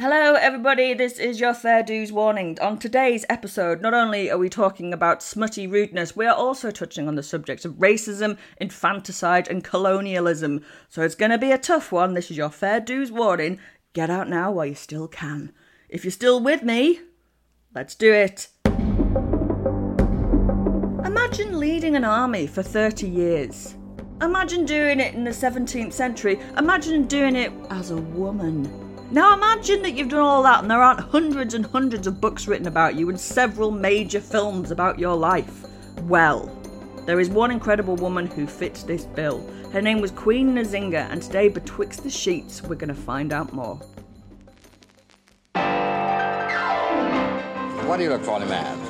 Hello, everybody. This is your Fair Dues warning. On today's episode, not only are we talking about smutty rudeness, we are also touching on the subjects of racism, infanticide, and colonialism. So it's going to be a tough one. This is your Fair Dues warning. Get out now while you still can. If you're still with me, let's do it. Imagine leading an army for 30 years. Imagine doing it in the 17th century. Imagine doing it as a woman. Now imagine that you've done all that and there aren't hundreds and hundreds of books written about you and several major films about your life. Well, there is one incredible woman who fits this bill. Her name was Queen Nzinga, and today, betwixt the sheets, we're going to find out more. What do you look for in a man?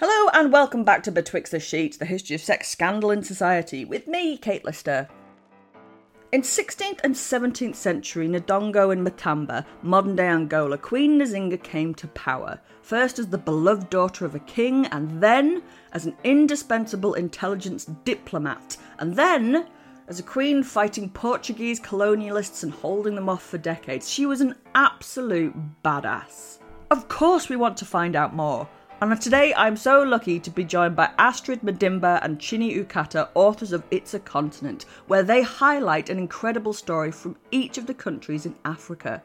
Hello and welcome back to Betwixt the Sheets, the history of sex scandal in society, with me, Kate Lister. In 16th and 17th century Ndongo and Matamba, modern day Angola, Queen Nzinga came to power, first as the beloved daughter of a king, and then as an indispensable intelligence diplomat, and then as a queen fighting Portuguese colonialists and holding them off for decades. She was an absolute badass. Of course, we want to find out more. And today I'm so lucky to be joined by Astrid Madimba and Chinny Ukata, authors of It's a Continent, where they highlight an incredible story from each of the countries in Africa.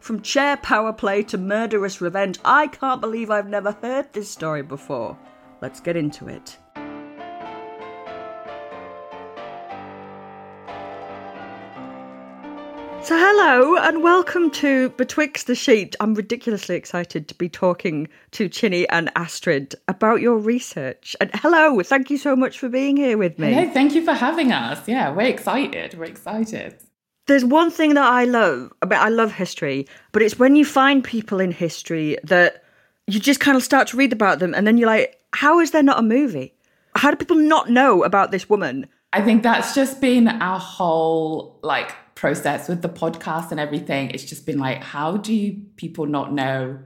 From chair power play to murderous revenge, I can't believe I've never heard this story before. Let's get into it. So, hello and welcome to Betwixt the Sheet. I'm ridiculously excited to be talking to Chinny and Astrid about your research. And hello, thank you so much for being here with me. No, thank you for having us. Yeah, we're excited. We're excited. There's one thing that I love. I mean, I love history, but it's when you find people in history that you just kind of start to read about them, and then you're like, how is there not a movie? How do people not know about this woman? I think that's just been our whole like process with the podcast and everything. It's just been like, how do people not know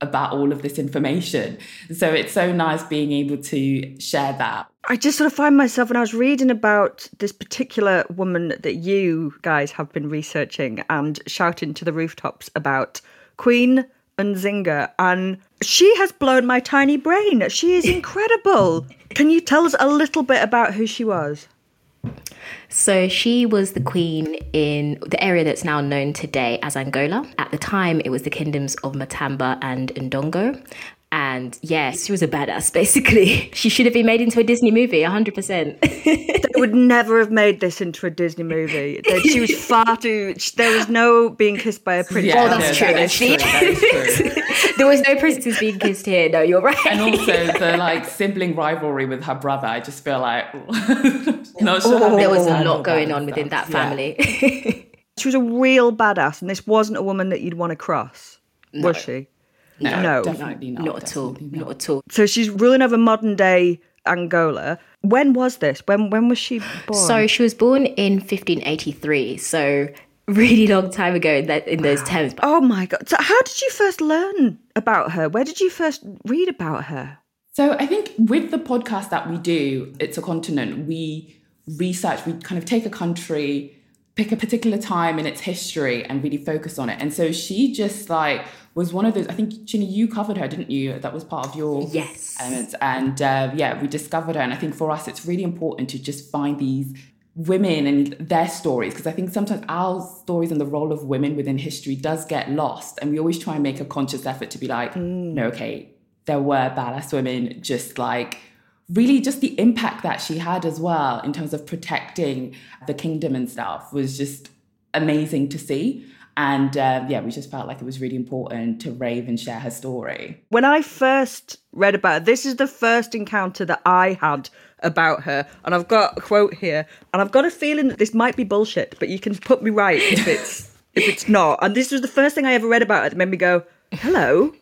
about all of this information? So it's so nice being able to share that. I just sort of find myself when I was reading about this particular woman that you guys have been researching and shouting to the rooftops about, Queen Nzinga, and she has blown my tiny brain. She is incredible. Can you tell us a little bit about who she was? So she was the queen in the area that's now known today as Angola. At the time, it was the kingdoms of Matamba and Ndongo. And yes, she was a badass, basically. She should have been made into a Disney movie, 100%. they would never have made this into a Disney movie. She was far too. There was no being kissed by a princess. Yeah, oh, that's true. That is true. That is true. there was no princess being kissed here. No, you're right. And also the like sibling rivalry with her brother. I just feel like not sure oh, there was a lot going on within that family. Yeah. she was a real badass, and this wasn't a woman that you'd want to cross, no. was she? No, no. definitely not. Not at all. Definitely Not at all. So she's ruling over modern day Angola. When was this? When when was she born? So she was born in 1583. So really long time ago in, that, in those terms. Oh my god! So how did you first learn about her? Where did you first read about her? So I think with the podcast that we do, It's a Continent, we research, we kind of take a country, pick a particular time in its history and really focus on it. And so she just like was one of those, I think, Chinny, you covered her, didn't you? That was part of your Yes. elements. And uh, yeah, we discovered her. And I think for us, it's really important to just find these women and their stories because I think sometimes our stories and the role of women within history does get lost. And we always try and make a conscious effort to be like, no, okay, there were badass women, just like really just the impact that she had as well in terms of protecting the kingdom and stuff was just amazing to see. And uh, yeah, we just felt like it was really important to rave and share her story. When I first read about her, this is the first encounter that I had about her. And I've got a quote here. And I've got a feeling that this might be bullshit, but you can put me right if it's if it's not. And this was the first thing I ever read about her that made me go, Hello,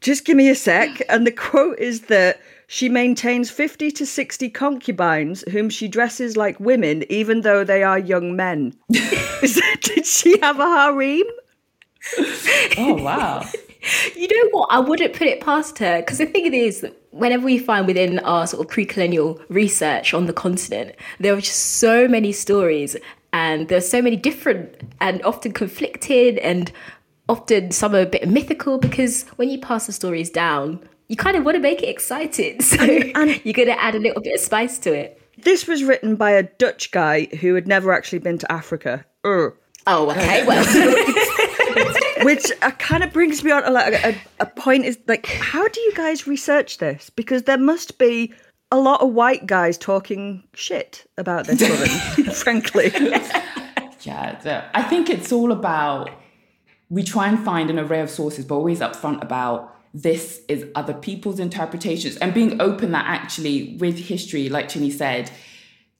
just give me a sec. And the quote is that she maintains 50 to 60 concubines whom she dresses like women, even though they are young men. Did she have a harem? Oh, wow. You know what? I wouldn't put it past her because the thing is, that whenever we find within our sort of pre-colonial research on the continent, there are just so many stories, and there's so many different and often conflicted, and often some are a bit mythical because when you pass the stories down, you kind of want to make it exciting, so and- you're going to add a little bit of spice to it. This was written by a Dutch guy who had never actually been to Africa. Ugh. Oh, okay. Well, Which uh, kind of brings me on to like a, a point is like, how do you guys research this? Because there must be a lot of white guys talking shit about this woman, frankly. Yeah, I think it's all about we try and find an array of sources, but always upfront about this is other people's interpretations and being open that actually with history, like Chinny said,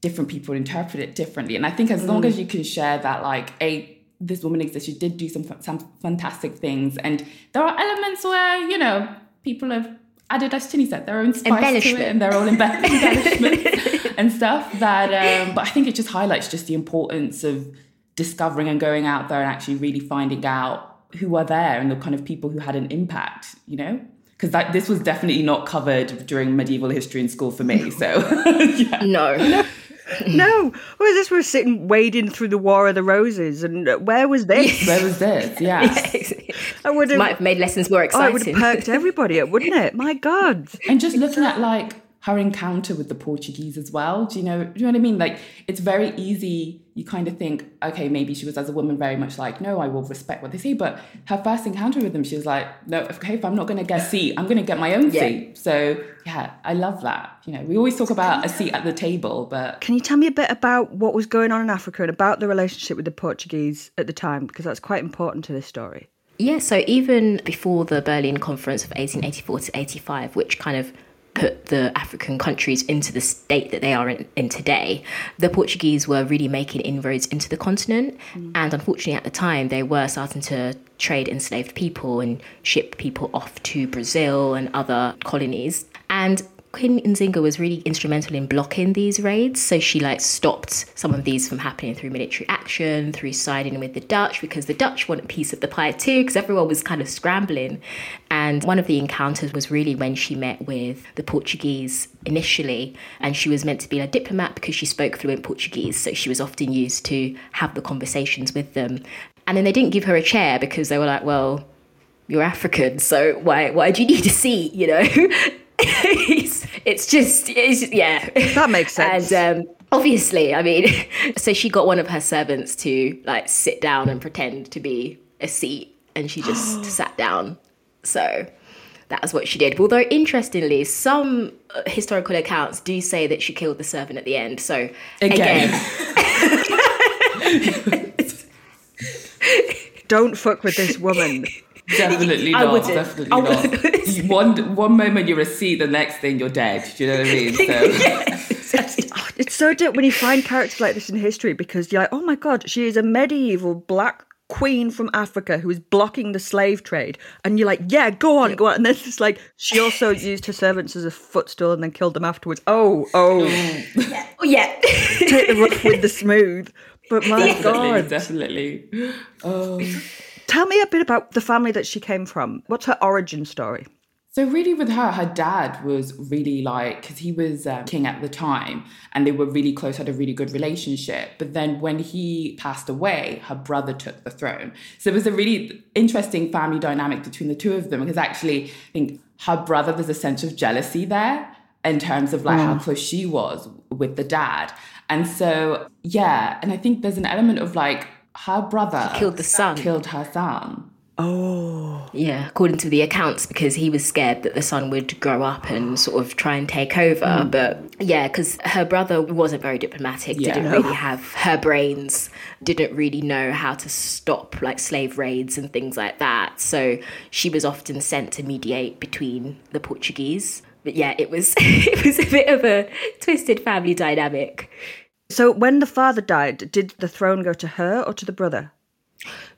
different people interpret it differently. And I think as long as you can share that, like, a this woman exists, she did do some some fantastic things, and there are elements where you know people have added, as Chinny said, their own spice to it and their own embe- embellishments and stuff. That, um, but I think it just highlights just the importance of discovering and going out there and actually really finding out who are there and the kind of people who had an impact, you know? Because that this was definitely not covered during medieval history in school for me. So yeah. no. no, whereas this was sitting wading through the War of the Roses, and uh, where was this? Where was this? Yeah. I would have, Might have made lessons more oh, it would exciting. have perked everybody up, wouldn't it? My God. and just looking at like her encounter with the Portuguese as well. Do you know? Do you know what I mean? Like it's very easy. You kind of think, okay, maybe she was as a woman very much like, no, I will respect what they say. But her first encounter with them, she was like, no, okay, if I'm not going to get a seat, I'm going to get my own Yeah. seat. So yeah, I love that. You know, we always talk about a seat at the table, but Can you tell me a bit about what was going on in Africa and about the relationship with the Portuguese at the time? Because that's quite important to this story. Yeah, so even before the Berlin Conference of 1884 to 85, which kind of put the African countries into the state that they are in, in today, the Portuguese were really making inroads into the continent. Mm. And unfortunately, at the time, they were starting to trade enslaved people and ship people off to Brazil and other colonies. And Queen Nzinga was really instrumental in blocking these raids. So she like stopped some of these from happening through military action, through siding with the Dutch, because the Dutch wanted a piece of the pie too, because everyone was kind of scrambling. And one of the encounters was really when she met with the Portuguese initially, and she was meant to be a diplomat because she spoke fluent Portuguese. So she was often used to have the conversations with them. And then they didn't give her a chair because they were like, well, you're African, so why why do you need a seat? You know, it's, it's just it's yeah. That makes sense. And um, obviously, I mean, so she got one of her servants to like sit down and pretend to be a seat, and she just sat down. So that was what she did. Although interestingly, some uh, historical accounts do say that she killed the servant at the end. So Again. again Don't fuck with this woman. definitely I not. wouldn't. Definitely I not. Wouldn't. One one moment you're a seat, the next thing you're dead. Do you know what I mean? So oh, It's so dope when you find characters like this in history because you're like, oh my god, she is a medieval black queen from Africa who is blocking the slave trade. And you're like, yeah, go on, go on. And then it's like, she also used her servants as a footstool and then killed them afterwards. Oh, oh, oh, oh yeah. take the rough with the smooth. But my definitely, god. definitely. Oh. Tell me a bit about the family that she came from. What's her origin story? So really, with her, her dad was really like because he was um, king at the time, and they were really close, had a really good relationship. But then when he passed away, her brother took the throne. So it was a really interesting family dynamic between the two of them. Because actually, I think her brother, there's a sense of jealousy there in terms of like how close she was with the dad, and so yeah, and I think there's an element of like her brother killed the son. killed her son. Oh. Yeah, according to the accounts, because he was scared that the son would grow up and sort of try and take over. Mm. But yeah, because her brother wasn't very diplomatic, Yeah. didn't really have her brains, didn't really know how to stop like slave raids and things like that. So she was often sent to mediate between the Portuguese. But yeah, it was it was a bit of a twisted family dynamic. So when the father died, did the throne go to her or to the brother?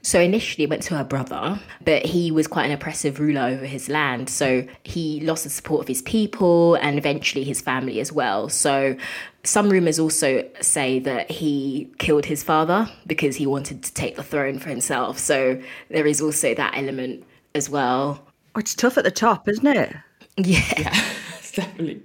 So initially it went to her brother, but he was quite an oppressive ruler over his land. So he lost the support of his people and eventually his family as well. So some rumors also say that he killed his father because he wanted to take the throne for himself. So there is also that element as well. Oh, it's tough at the top, isn't it? Yeah. Definitely.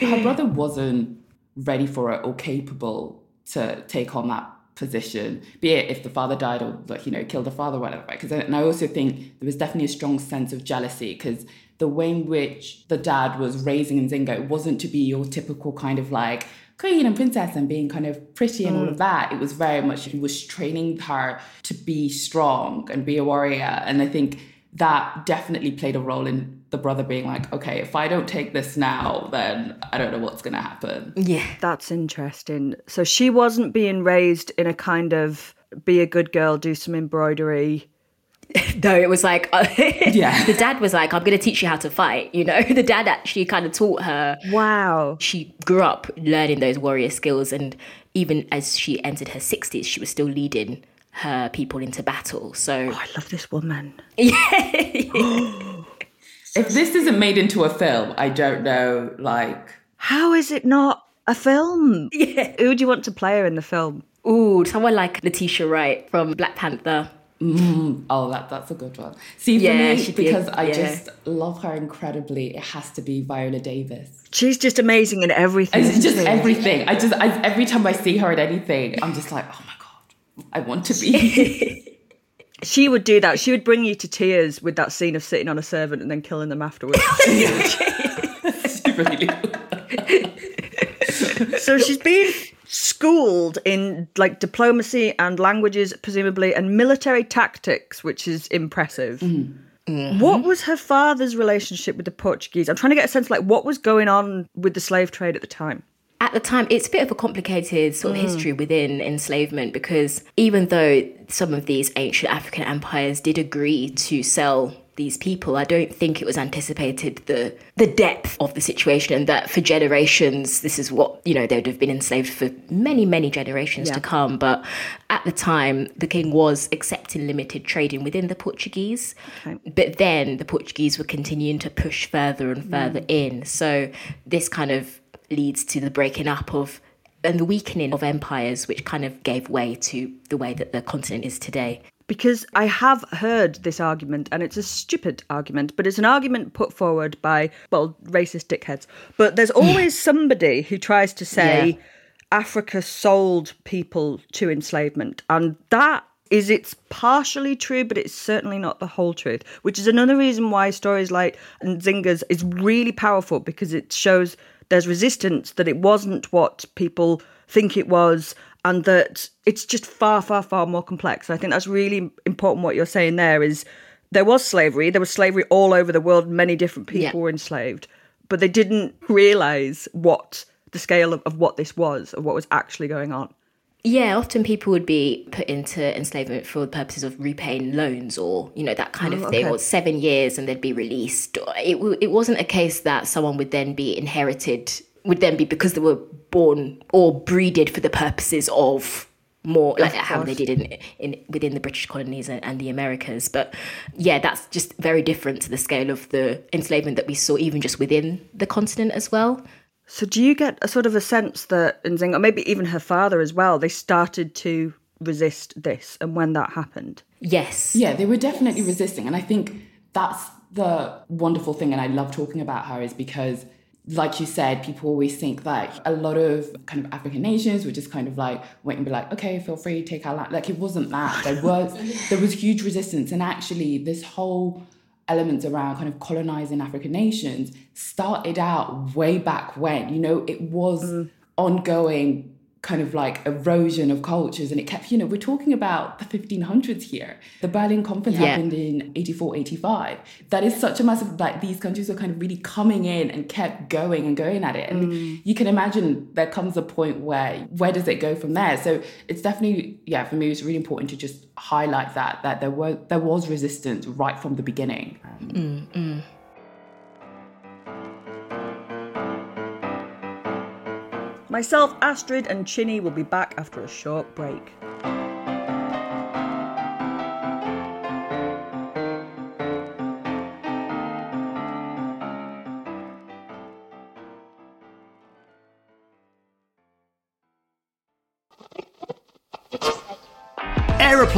Her brother wasn't ready for it or capable to take on that position, be it if the father died or like, you know, killed the father, whatever. Because and I also think there was definitely a strong sense of jealousy because the way in which the dad was raising Nzinga, it wasn't to be your typical kind of like queen and princess and being kind of pretty and all of mm. that. It was very much he was training her to be strong and be a warrior. And I think that definitely played a role in the brother being like, okay, if I don't take this now, then I don't know what's going to happen. Yeah. That's interesting. So she wasn't being raised in a kind of be a good girl, do some embroidery. No, it was like, Yeah. the dad was like, I'm going to teach you how to fight. You know, the dad actually kind of taught her Wow. she grew up learning those warrior skills and even as she entered her 60s she was still leading her people into battle so oh, I love this woman. If this isn't made into a film, I don't know, like, How is it not a film? Yeah. Who do you want to play her in the film? ooh someone like letitia wright from black panther mm-hmm. oh, that that's a good one. See, for Yeah, me, be because I yeah. just love her incredibly, it has to be Viola Davis. She's just amazing in everything. It's just everything. I just, I, every time I see her in anything, I'm just like, oh my God, I want to be. She would do that. She would bring you to tears with that scene of sitting on a servant and then killing them afterwards. so she's been schooled in like diplomacy and languages, presumably, and military tactics, which is impressive. Mm. Mm-hmm. What was her father's relationship with the Portuguese? I'm trying to get a sense like what was going on with the slave trade at the time. At the time it's a bit of a complicated sort of mm. history within enslavement because even though some of these ancient african empires did agree to sell these people i don't think it was anticipated the the depth of the situation and that for generations this is what you know they would have been enslaved for many many generations to come. But at the time the king was accepting limited trading within the portuguese. But then the portuguese were continuing to push further and further mm. in. So this kind of leads to the breaking up of and the weakening of empires, which kind of gave way to the way that the continent is today. Because I have heard this argument, and it's a stupid argument, but it's an argument put forward by, well, racist dickheads. But there's always somebody who tries to say Yeah. Africa sold people to enslavement. And that is it's partially true, but it's certainly not the whole truth, which is another reason why stories like Nzinga's is really powerful because it shows there's resistance, that it wasn't what people think it was, and that it's just far, far, far more complex. I think that's really important what you're saying there is there was slavery, there was slavery all over the world, many different people Yeah. were enslaved, but they didn't realize what the scale of, of what this was, of what was actually going on. Yeah, often people would be put into enslavement for the purposes of repaying loans or, you know, that kind of oh, thing, okay. or seven years and they'd be released. It, w- it wasn't a case that someone would then be inherited, would then be because they were born or breeded for the purposes of more like how they did in, in within the British colonies and, and the Americas. But yeah, that's just very different to the scale of the enslavement that we saw even just within the continent as well. So do you get a sort of a sense that Nzinga, or maybe even her father as well, they started to resist this and when that happened? Yes. Yeah, they were definitely resisting. And I think that's the wonderful thing, and I love talking about her, is because like you said, people always think that a lot of kind of African nations would just kind of like wait and be like, okay, feel free, take our land. Like it wasn't that. There was there was huge resistance, and actually, this whole elements around kind of colonizing African nations started out way back when. You know, it was mm. ongoing kind of like erosion of cultures and it kept you know we're talking about the 1500s here the berlin conference yeah. happened in 84 85 that is such a massive like these countries were kind of really coming in and kept going and going at it and mm. you can imagine there comes a point where where does it go from there so it's definitely yeah for me it's really important to just highlight that that there were there was resistance right from the beginning mm, mm. Myself, Astrid, and Chinny will be back after a short break.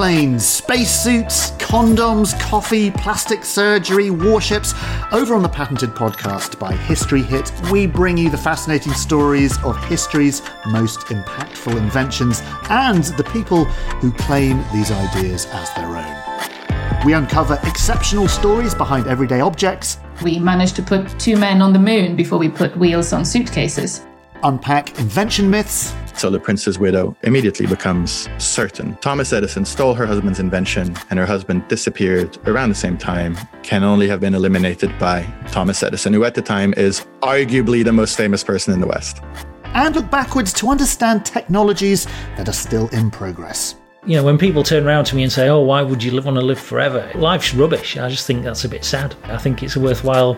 Aeroplanes, spacesuits, condoms, coffee, plastic surgery, warships. Over on the Patented podcast by History Hit, we bring you the fascinating stories of history's most impactful inventions and the people who claim these ideas as their own. We uncover exceptional stories behind everyday objects. We managed to put two men on the moon before we put wheels on suitcases. Unpack invention myths so the prince's widow immediately becomes certain. Thomas Edison stole her husband's invention, and her husband disappeared around the same time, can only have been eliminated by Thomas Edison, who at the time is arguably the most famous person in the West. And look backwards to understand technologies that are still in progress. You know, when people turn around to me and say, Oh, why would you want to live forever? Life's rubbish. I just think that's a bit sad. I think it's a worthwhile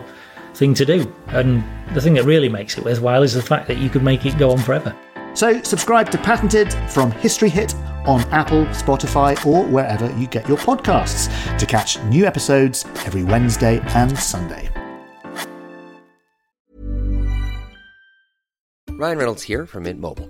thing to do. And the thing that really makes it worthwhile is the fact that you could make it go on forever. So subscribe to Patented from History Hit on Apple, Spotify, or wherever you get your podcasts to catch new episodes every Wednesday and Sunday. Ryan Reynolds here from Mint Mobile.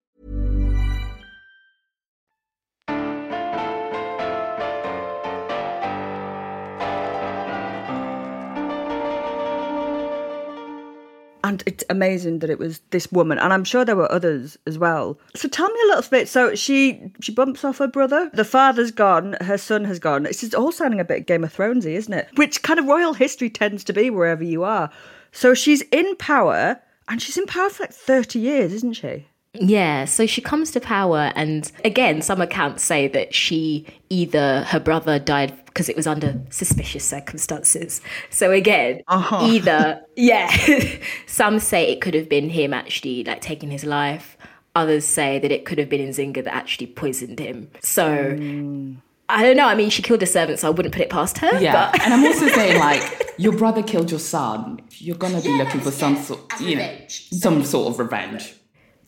And it's amazing that it was this woman. And i'm sure there were others as well. So tell me a little bit. So she she bumps off her brother. The father's gone. Her son has gone. It's all sounding a bit game of thronesy isn't it? Which kind of royal history tends to be wherever you are. So she's in power and she's in power for like 30 years isn't she? Yeah, so she comes to power, and again, some accounts say that she either her brother died because it was under suspicious circumstances. So again, uh-huh. either yeah, some say it could have been him actually like taking his life. Others say that it could have been Nzinga that actually poisoned him. So. Mm. I don't know. I mean, she killed a servant, so I wouldn't put it past her. Yeah, but... and I'm also saying like your brother killed your son. You're gonna be yeah, looking for some sort, you know, some sort of revenge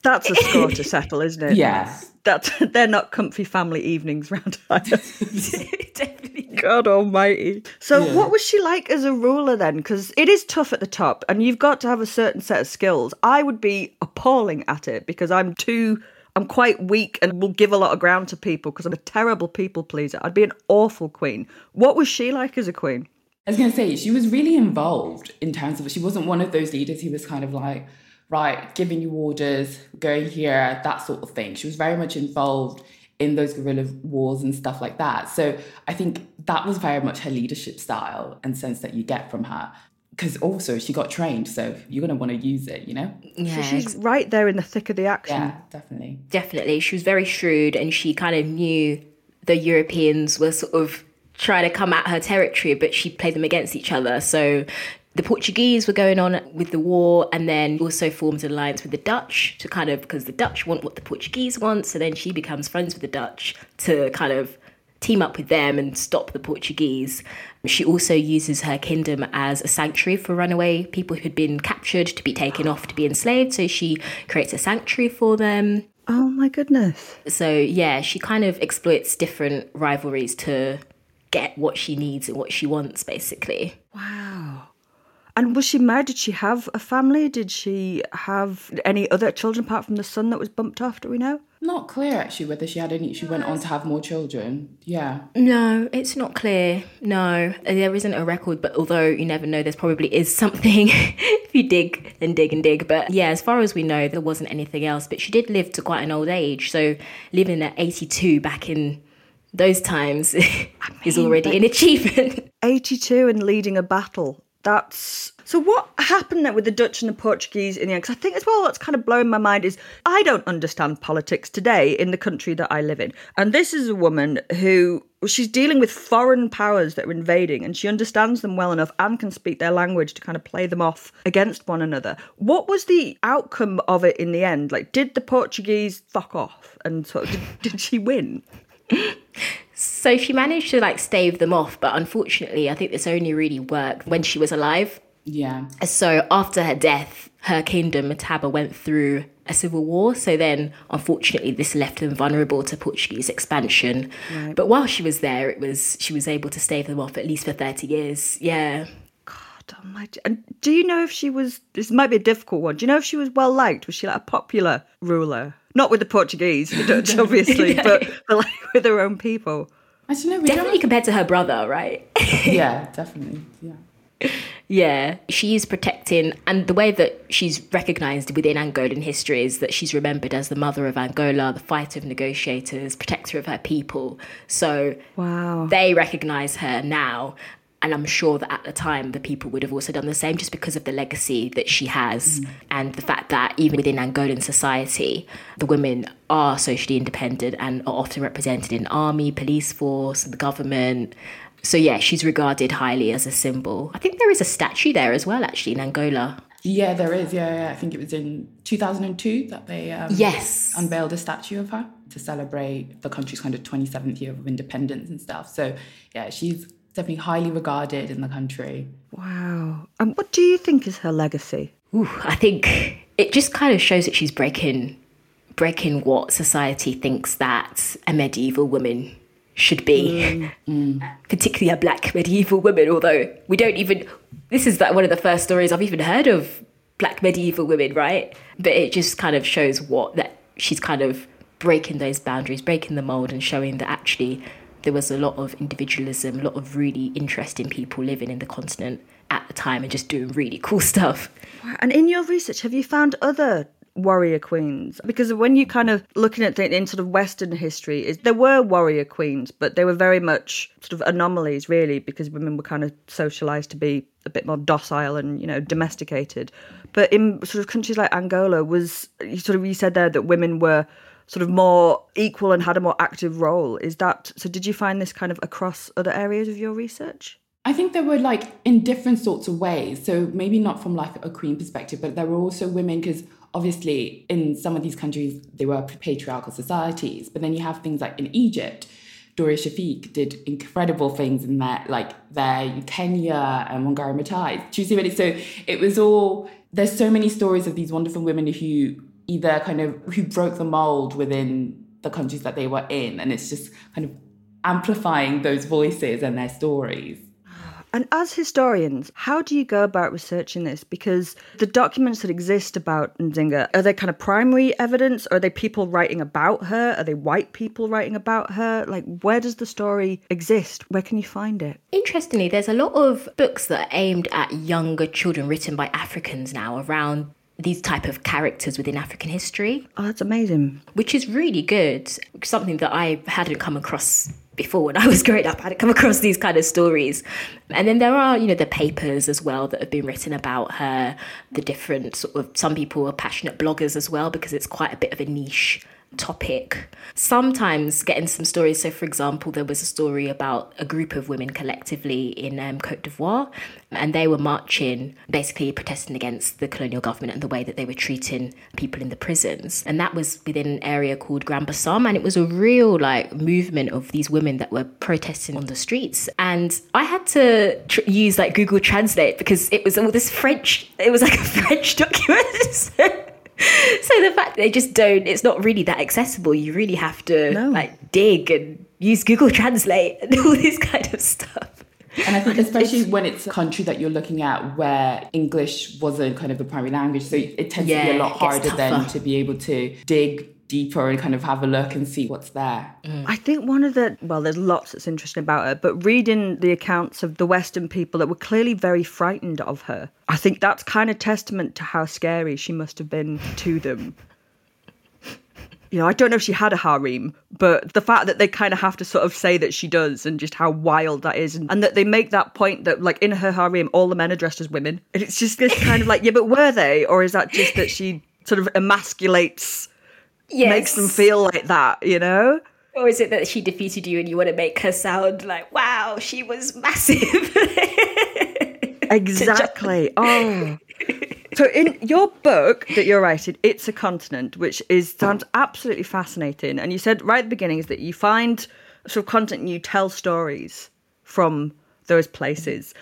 That's a score to settle, isn't it? Yeah. That's they're not comfy family evenings round. God Almighty. So, Yeah. what was she like as a ruler then? Because it is tough at the top, and you've got to have a certain set of skills. I would be appalling at it because I'm too. I'm quite weak and will give a lot of ground to people because I'm a terrible people pleaser. I'd be an awful queen. What was she like as a queen? I was going to say, she was really involved in terms of, she wasn't one of those leaders who was kind of like, right, giving you orders, going here, that sort of thing. She was very much involved in those guerrilla wars and stuff like that. So I think that was very much her leadership style and sense that you get from her. Because also she got trained, so you're going to want to use it, you know? Yeah, So she's right there in the thick of the action. Yeah, definitely. Definitely. She was very shrewd and she kind of knew the Europeans were sort of trying to come at her territory, but she played them against each other. So the Portuguese were going on with the war and then also formed an alliance with the Dutch to kind of, because the Dutch want what the Portuguese want. So then she becomes friends with the Dutch to kind of team up with them and stop the Portuguese. She also uses her kingdom as a sanctuary for runaway people who'd been captured to be taken off to be enslaved. So she creates a sanctuary for them. Oh my goodness. So yeah, she kind of exploits different rivalries to get what she needs and what she wants, basically. Wow. And was she married? Did she have a family? Did she have any other children apart from the son that was bumped off? Do we know? Not clear actually whether she had any, she went on to have more children. Yeah. No, it's not clear. No, there isn't a record, but although you never know, there's probably is something if you dig and dig and dig. But yeah, as far as we know, there wasn't anything else. But she did live to quite an old age. So living at 82 back in those times is already an achievement. 82 and leading a battle. That's so. What happened there with the Dutch and the Portuguese in the end? Because I think as well, what's kind of blowing my mind is I don't understand politics today in the country that I live in, and this is a woman who she's dealing with foreign powers that are invading, and she understands them well enough and can speak their language to kind of play them off against one another. What was the outcome of it in the end? Like, did the Portuguese fuck off, and sort of did, did she win? So she managed to like stave them off, but unfortunately, I think this only really worked when she was alive. Yeah. So after her death, her kingdom, Matamba, went through a civil war. So then, unfortunately, this left them vulnerable to Portuguese expansion. Right. But while she was there, it was she was able to stave them off at least for thirty years. Yeah. God Almighty. And do you know if she was? This might be a difficult one. Do you know if she was well liked? Was she like a popular ruler? Not with the Portuguese, the Dutch, obviously, but, but like with her own people. I don't know. We Definitely compared to her brother, right? yeah, definitely. Yeah. Yeah, she is protecting, and the way that she's recognized within Angolan history is that she's remembered as the mother of Angola, the fighter of negotiators, protector of her people. So wow. they recognize her now. And I'm sure that at the time, the people would have also done the same just because of the legacy that she has and the fact that even within Angolan society, the women are socially independent and are often represented in army, police force, the government. So yeah, she's regarded highly as a symbol. I think there is a statue there as well, actually, in Angola. Yeah, there is. Yeah, yeah. I think it was in 2002 that they um, Yes. unveiled a statue of her to celebrate the country's kind of 27th year of independence and stuff. So yeah, she's definitely highly regarded in the country. Wow. And what do you think is her legacy? Ooh, I think it just kind of shows that she's breaking breaking what society thinks that a medieval woman should be. Mm. Particularly a black medieval woman, although we don't even this is like one of the first stories I've even heard of black medieval women, right? But it just kind of shows what that she's kind of breaking those boundaries, breaking the mold and showing that actually there was a lot of individualism, a lot of really interesting people living in the continent at the time and just doing really cool stuff. And in your research, have you found other warrior queens? Because when you kind of looking at it in sort of Western history, is there were warrior queens, but they were very much sort of anomalies, really, because women were kind of socialized to be a bit more docile and you know domesticated. But in sort of countries like Angola, was you sort of you said there that women were sort of more equal and had a more active role. Is that so? Did you find this kind of across other areas of your research? I think there were like in different sorts of ways. So maybe not from like a queen perspective, but there were also women because obviously in some of these countries they were patriarchal societies. But then you have things like in Egypt, Doria Shafiq did incredible things in that, like there, Kenya and Wangari Maathai. Do you see what? So it was all. There's so many stories of these wonderful women who either kind of who broke the mold within the countries that they were in. And it's just kind of amplifying those voices and their stories. And as historians, how do you go about researching this? Because the documents that exist about Nzinga, are they kind of primary evidence? Are they people writing about her? Are they white people writing about her? Like, where does the story exist? Where can you find it? Interestingly, there's a lot of books that are aimed at younger children written by Africans now around these type of characters within African history. Oh, that's amazing. Which is really good. Something that I hadn't come across before when I was growing up. I had come across these kind of stories. And then there are, you know, the papers as well that have been written about her, the different sort of, some people are passionate bloggers as well because it's quite a bit of a niche topic. Sometimes getting some stories. So, for example, there was a story about a group of women collectively in um, Cote d'Ivoire, and they were marching, basically protesting against the colonial government and the way that they were treating people in the prisons. And that was within an area called Grand Bassam, and it was a real like movement of these women that were protesting on the streets. And I had to tr- use like Google Translate because it was all this French. It was like a French document. so the fact they just don't it's not really that accessible. You really have to no. like dig and use google translate and all this kind of stuff. And I think especially when it's a country that you're looking at where English wasn't kind of the primary language, so it tends yeah, to be a lot harder then to be able to dig deeper and kind of have a look and see what's there. Mm. I think one of the, well, there's lots that's interesting about her, but reading the accounts of the Western people that were clearly very frightened of her, I think that's kind of testament to how scary she must have been to them. You know, I don't know if she had a harem, but the fact that they kind of have to sort of say that she does and just how wild that is, and, and that they make that point that, like, in her harem, all the men are dressed as women. And it's just this kind of like, yeah, but were they? Or is that just that she sort of emasculates yes. makes them feel like that, you know? Or is it that she defeated you and you want to make her sound like, wow, she was massive? exactly. oh. So in your book that you're writing, It's a Continent, which is sounds absolutely fascinating. And you said right at the beginning is that you find sort of content and you tell stories from those places.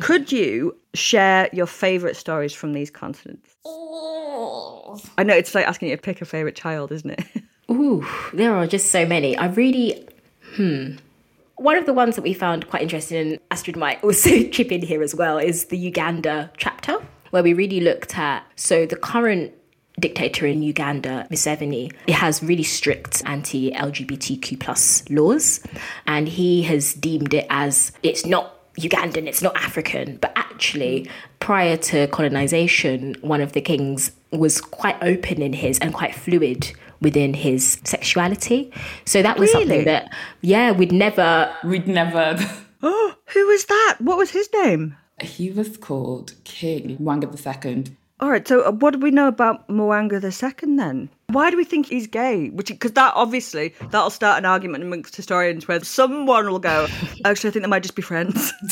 Could you share your favourite stories from these continents? Oh. I know it's like asking you to pick a favourite child, isn't it? Ooh, there are just so many. I really, hmm. One of the ones that we found quite interesting, and Astrid might also chip in here as well, is the Uganda chapter, where we really looked at so the current dictator in Uganda, Museveni, has really strict anti-LGBTQ plus laws, and he has deemed it as it's not Ugandan, it's not African. But actually, prior to colonization, one of the kings was quite open in his and quite fluid within his sexuality. So that was really? something that, yeah, we'd never. We'd never. oh, who was that? What was his name? He was called King Mwanga II. All right, so uh, what do we know about Mwanga II then? Why do we think he's gay? Which because that obviously that'll start an argument amongst historians where someone will go, actually, I think they might just be friends.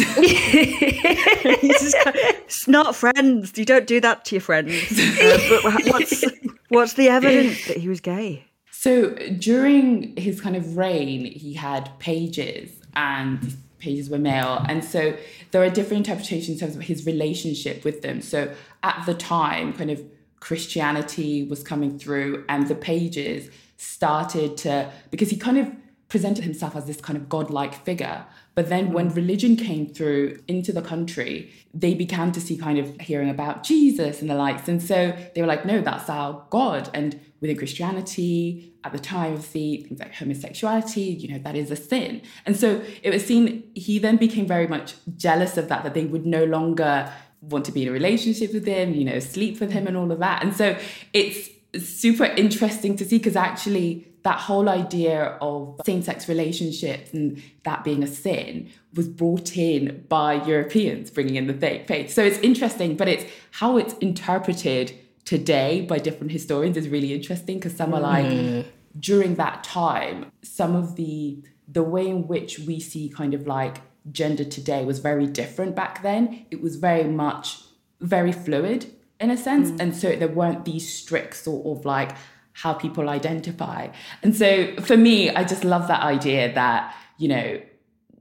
it's not friends. You don't do that to your friends. Uh, but what's what's the evidence that he was gay? So during his kind of reign, he had pages and pages were male. And so there are different interpretations in terms of his relationship with them. So at the time, kind of Christianity was coming through, and the pages started to, because he kind of presented himself as this kind of godlike figure. But then when mm. religion came through into the country, they began to see kind of hearing about Jesus and the likes. And so they were like, no, that's our God. And within Christianity, at the time of the things like homosexuality, you know, that is a sin. And so it was seen, he then became very much jealous of that, that they would no longer want to be in a relationship with him, you know, sleep with him and all of that. And so it's super interesting to see because actually that whole idea of same-sex relationships and that being a sin was brought in by Europeans bringing in the faith. So it's interesting, but it's how it's interpreted today by different historians is really interesting because some are like mm. during that time, some of the the way in which we see kind of like gender today was very different back then. It was very much very fluid in a sense. Mm. And so there weren't these strict sort of like how people identify. And so for me, I just love that idea that, you know,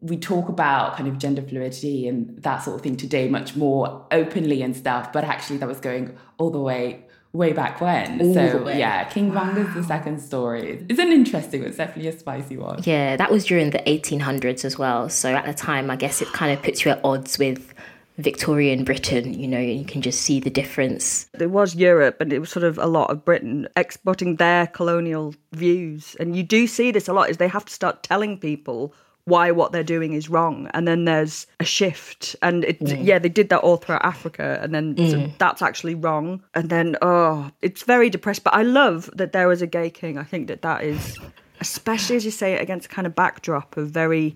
we talk about kind of gender fluidity and that sort of thing today much more openly and stuff, but actually that was going all the way way back when. All so way. yeah, King Mwanga's the second story. It's an interesting, one. it's definitely a spicy one. Yeah, that was during the 1800s as well. So at the time, I guess it kind of puts you at odds with Victorian Britain. You know, you can just see the difference. It was Europe, and it was sort of a lot of Britain exporting their colonial views. And you do see this a lot, is they have to start telling people why what they're doing is wrong. And then there's a shift. And it, Mm. yeah, they did that all throughout Africa. And then so Mm. that's actually wrong. And then, oh, it's very depressed. But I love that there was a gay king. I think that that is, especially as you say it, against a kind of backdrop of very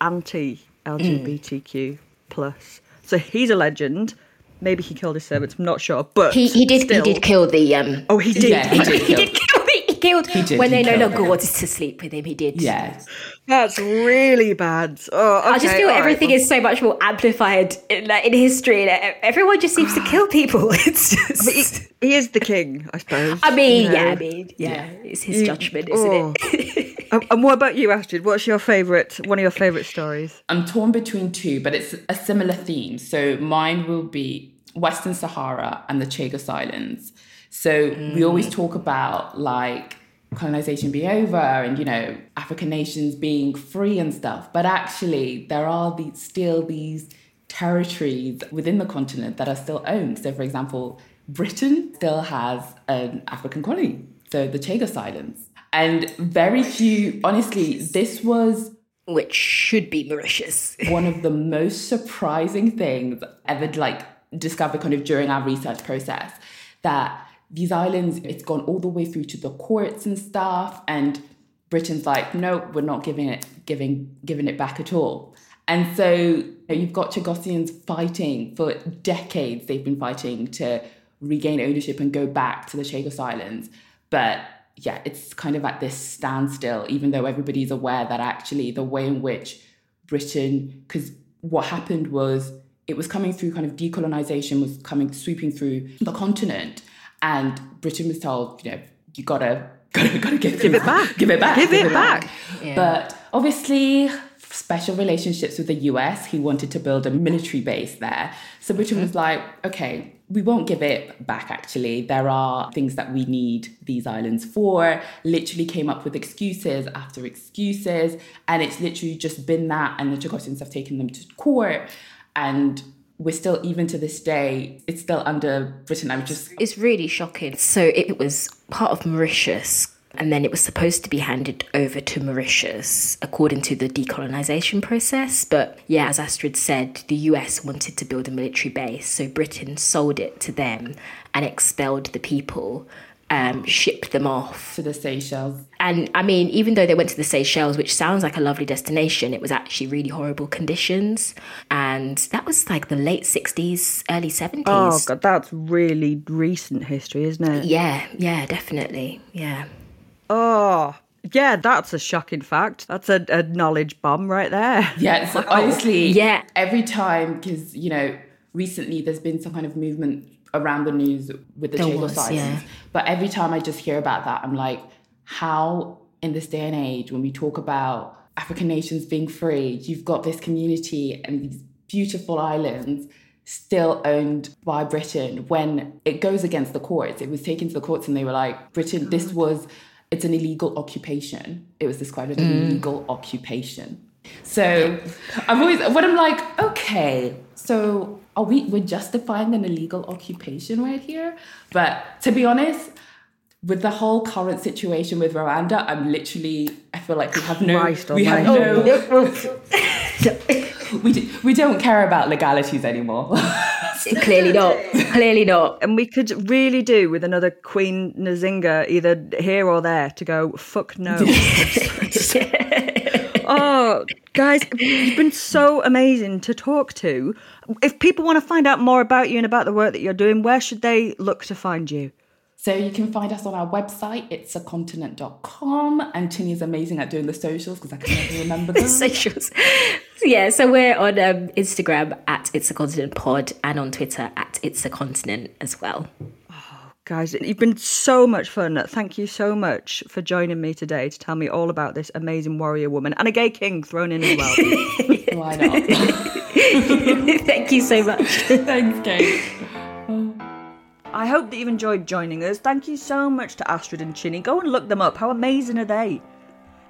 anti LGBTQ plus. So he's a legend. Maybe he killed his servants. I'm not sure, but He, he did still- he did kill the um. Oh, he did. Yeah, he did he kill. did kill the, he killed He did, when he they no longer wanted to sleep with him. He did. Yeah. That's really bad. Oh, I just feel everything well- is so much more amplified in, like, in history. and Everyone just seems to kill people. It's just. But he, he is the king, I suppose. I mean, you yeah. I mean, yeah, it's his You- judgment, isn't oh. it? and, and what about you, Astrid? What's your favourite? One of your favourite stories? I'm torn between two, but it's a similar theme. So mine will be Western Sahara and the Chagos Islands. So we mm. always talk about like colonization being over and you know African nations being free and stuff, but actually there are these still these territories within the continent that are still owned. So for example, Britain still has an African colony, so the Chagos Islands. And very few, honestly, this was Which should be Mauritius. one of the most surprising things ever like discovered kind of during our research process that these islands it's gone all the way through to the courts and stuff and britain's like no we're not giving it giving giving it back at all and so you know, you've got Chagosians fighting for decades they've been fighting to regain ownership and go back to the Chagos Islands but yeah it's kind of at this standstill even though everybody's aware that actually the way in which Britain, because what happened was it was coming through kind of decolonization was coming sweeping through the continent, and Britain was told, you know, you gotta gotta gotta give, Give it back. give it back, Give it back. Yeah. But obviously. Special relationships with the US, he wanted to build a military base there. So Britain was mm-hmm. like, okay, we won't give it back actually. There are things that we need these islands for. Literally came up with excuses after excuses. And it's literally just been that. And the Chagosians have taken them to court. And we're still, even to this day, it's still under Britain. I'm just, It's really shocking. So it was part of Mauritius, and then it was supposed to be handed over to Mauritius according to the decolonization process. But yeah, as Astrid said, the US wanted to build a military base, so Britain sold it to them and expelled the people. Um, shipped them off to the Seychelles. And I mean, even though they went to the Seychelles, which sounds like a lovely destination, it was actually really horrible conditions. And that was like the late 60s, early 70s. Oh god, that's really recent history, isn't it? Yeah, yeah, definitely. Yeah. Oh, yeah, that's a shocking fact. That's a, a knowledge bomb right there. Yeah, so oh, honestly, Yeah. every time, because, you know, recently there's been some kind of movement around the news with the There Chagos was, Islands. yeah. But every time I just hear about that, I'm like, how in this day and age, when we talk about African nations being free, you've got this community and these beautiful islands still owned by Britain when it goes against the courts. It was taken to the courts and they were like, Britain, this was, it's an illegal occupation. It was described as an Mm. illegal occupation. So I'm always, when I'm like, okay, so are we, we're justifying an illegal occupation right here? But to be honest, with the whole current situation with Rwanda, I'm literally, I feel like we have no, Christ we have no, we, d- we don't care about legalities anymore. Clearly not. Clearly not. And we could really do with another Queen Nzinga, either here or there, to go, fuck no. oh, guys, you've been so amazing to talk to. If people want to find out more about you and about the work that you're doing, where should they look to find you? So you can find us on our website, it's a continent.com. And Chinny's amazing at doing the socials because I can never remember them. Socials. Yeah, so we're on um, Instagram at It's a Continent Pod and on Twitter at It's a Continent as well. Oh, guys, you've been so much fun. Thank you so much for joining me today to tell me all about this amazing warrior woman and a gay king thrown in as well. Why not? Thank you so much. Thanks, Kate. I hope that you've enjoyed joining us. Thank you so much to Astrid and Chinny. Go and look them up. How amazing are they?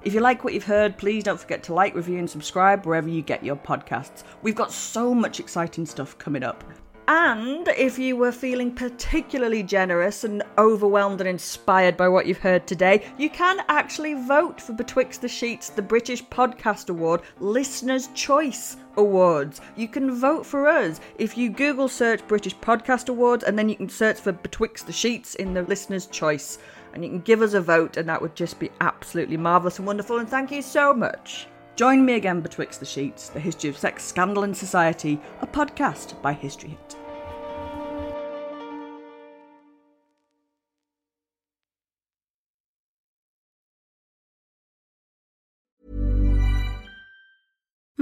If you like what you've heard, please don't forget to like, review, and subscribe wherever you get your podcasts. We've got so much exciting stuff coming up. And if you were feeling particularly generous and overwhelmed and inspired by what you've heard today, you can actually vote for Betwixt the Sheets, the British Podcast Award Listener's Choice Awards. You can vote for us if you Google search British Podcast Awards and then you can search for Betwixt the Sheets in the Listener's Choice. And you can give us a vote, and that would just be absolutely marvellous and wonderful. And thank you so much. Join me again betwixt the sheets, the history of sex, scandal, and society, a podcast by History Hit.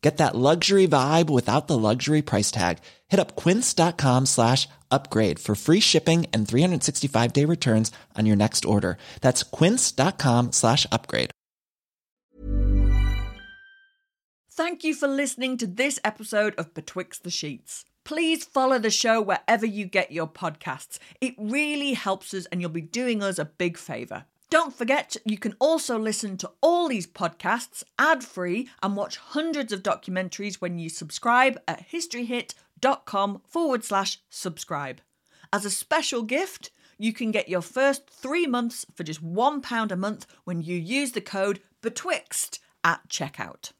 Get that luxury vibe without the luxury price tag. Hit up quince.com slash upgrade for free shipping and 365 day returns on your next order. That's quince.com slash upgrade. Thank you for listening to this episode of Betwixt the Sheets. Please follow the show wherever you get your podcasts. It really helps us and you'll be doing us a big favour. Don't forget, you can also listen to all these podcasts ad free and watch hundreds of documentaries when you subscribe at historyhit.com forward slash subscribe. As a special gift, you can get your first three months for just £1 a month when you use the code BETWIXT at checkout.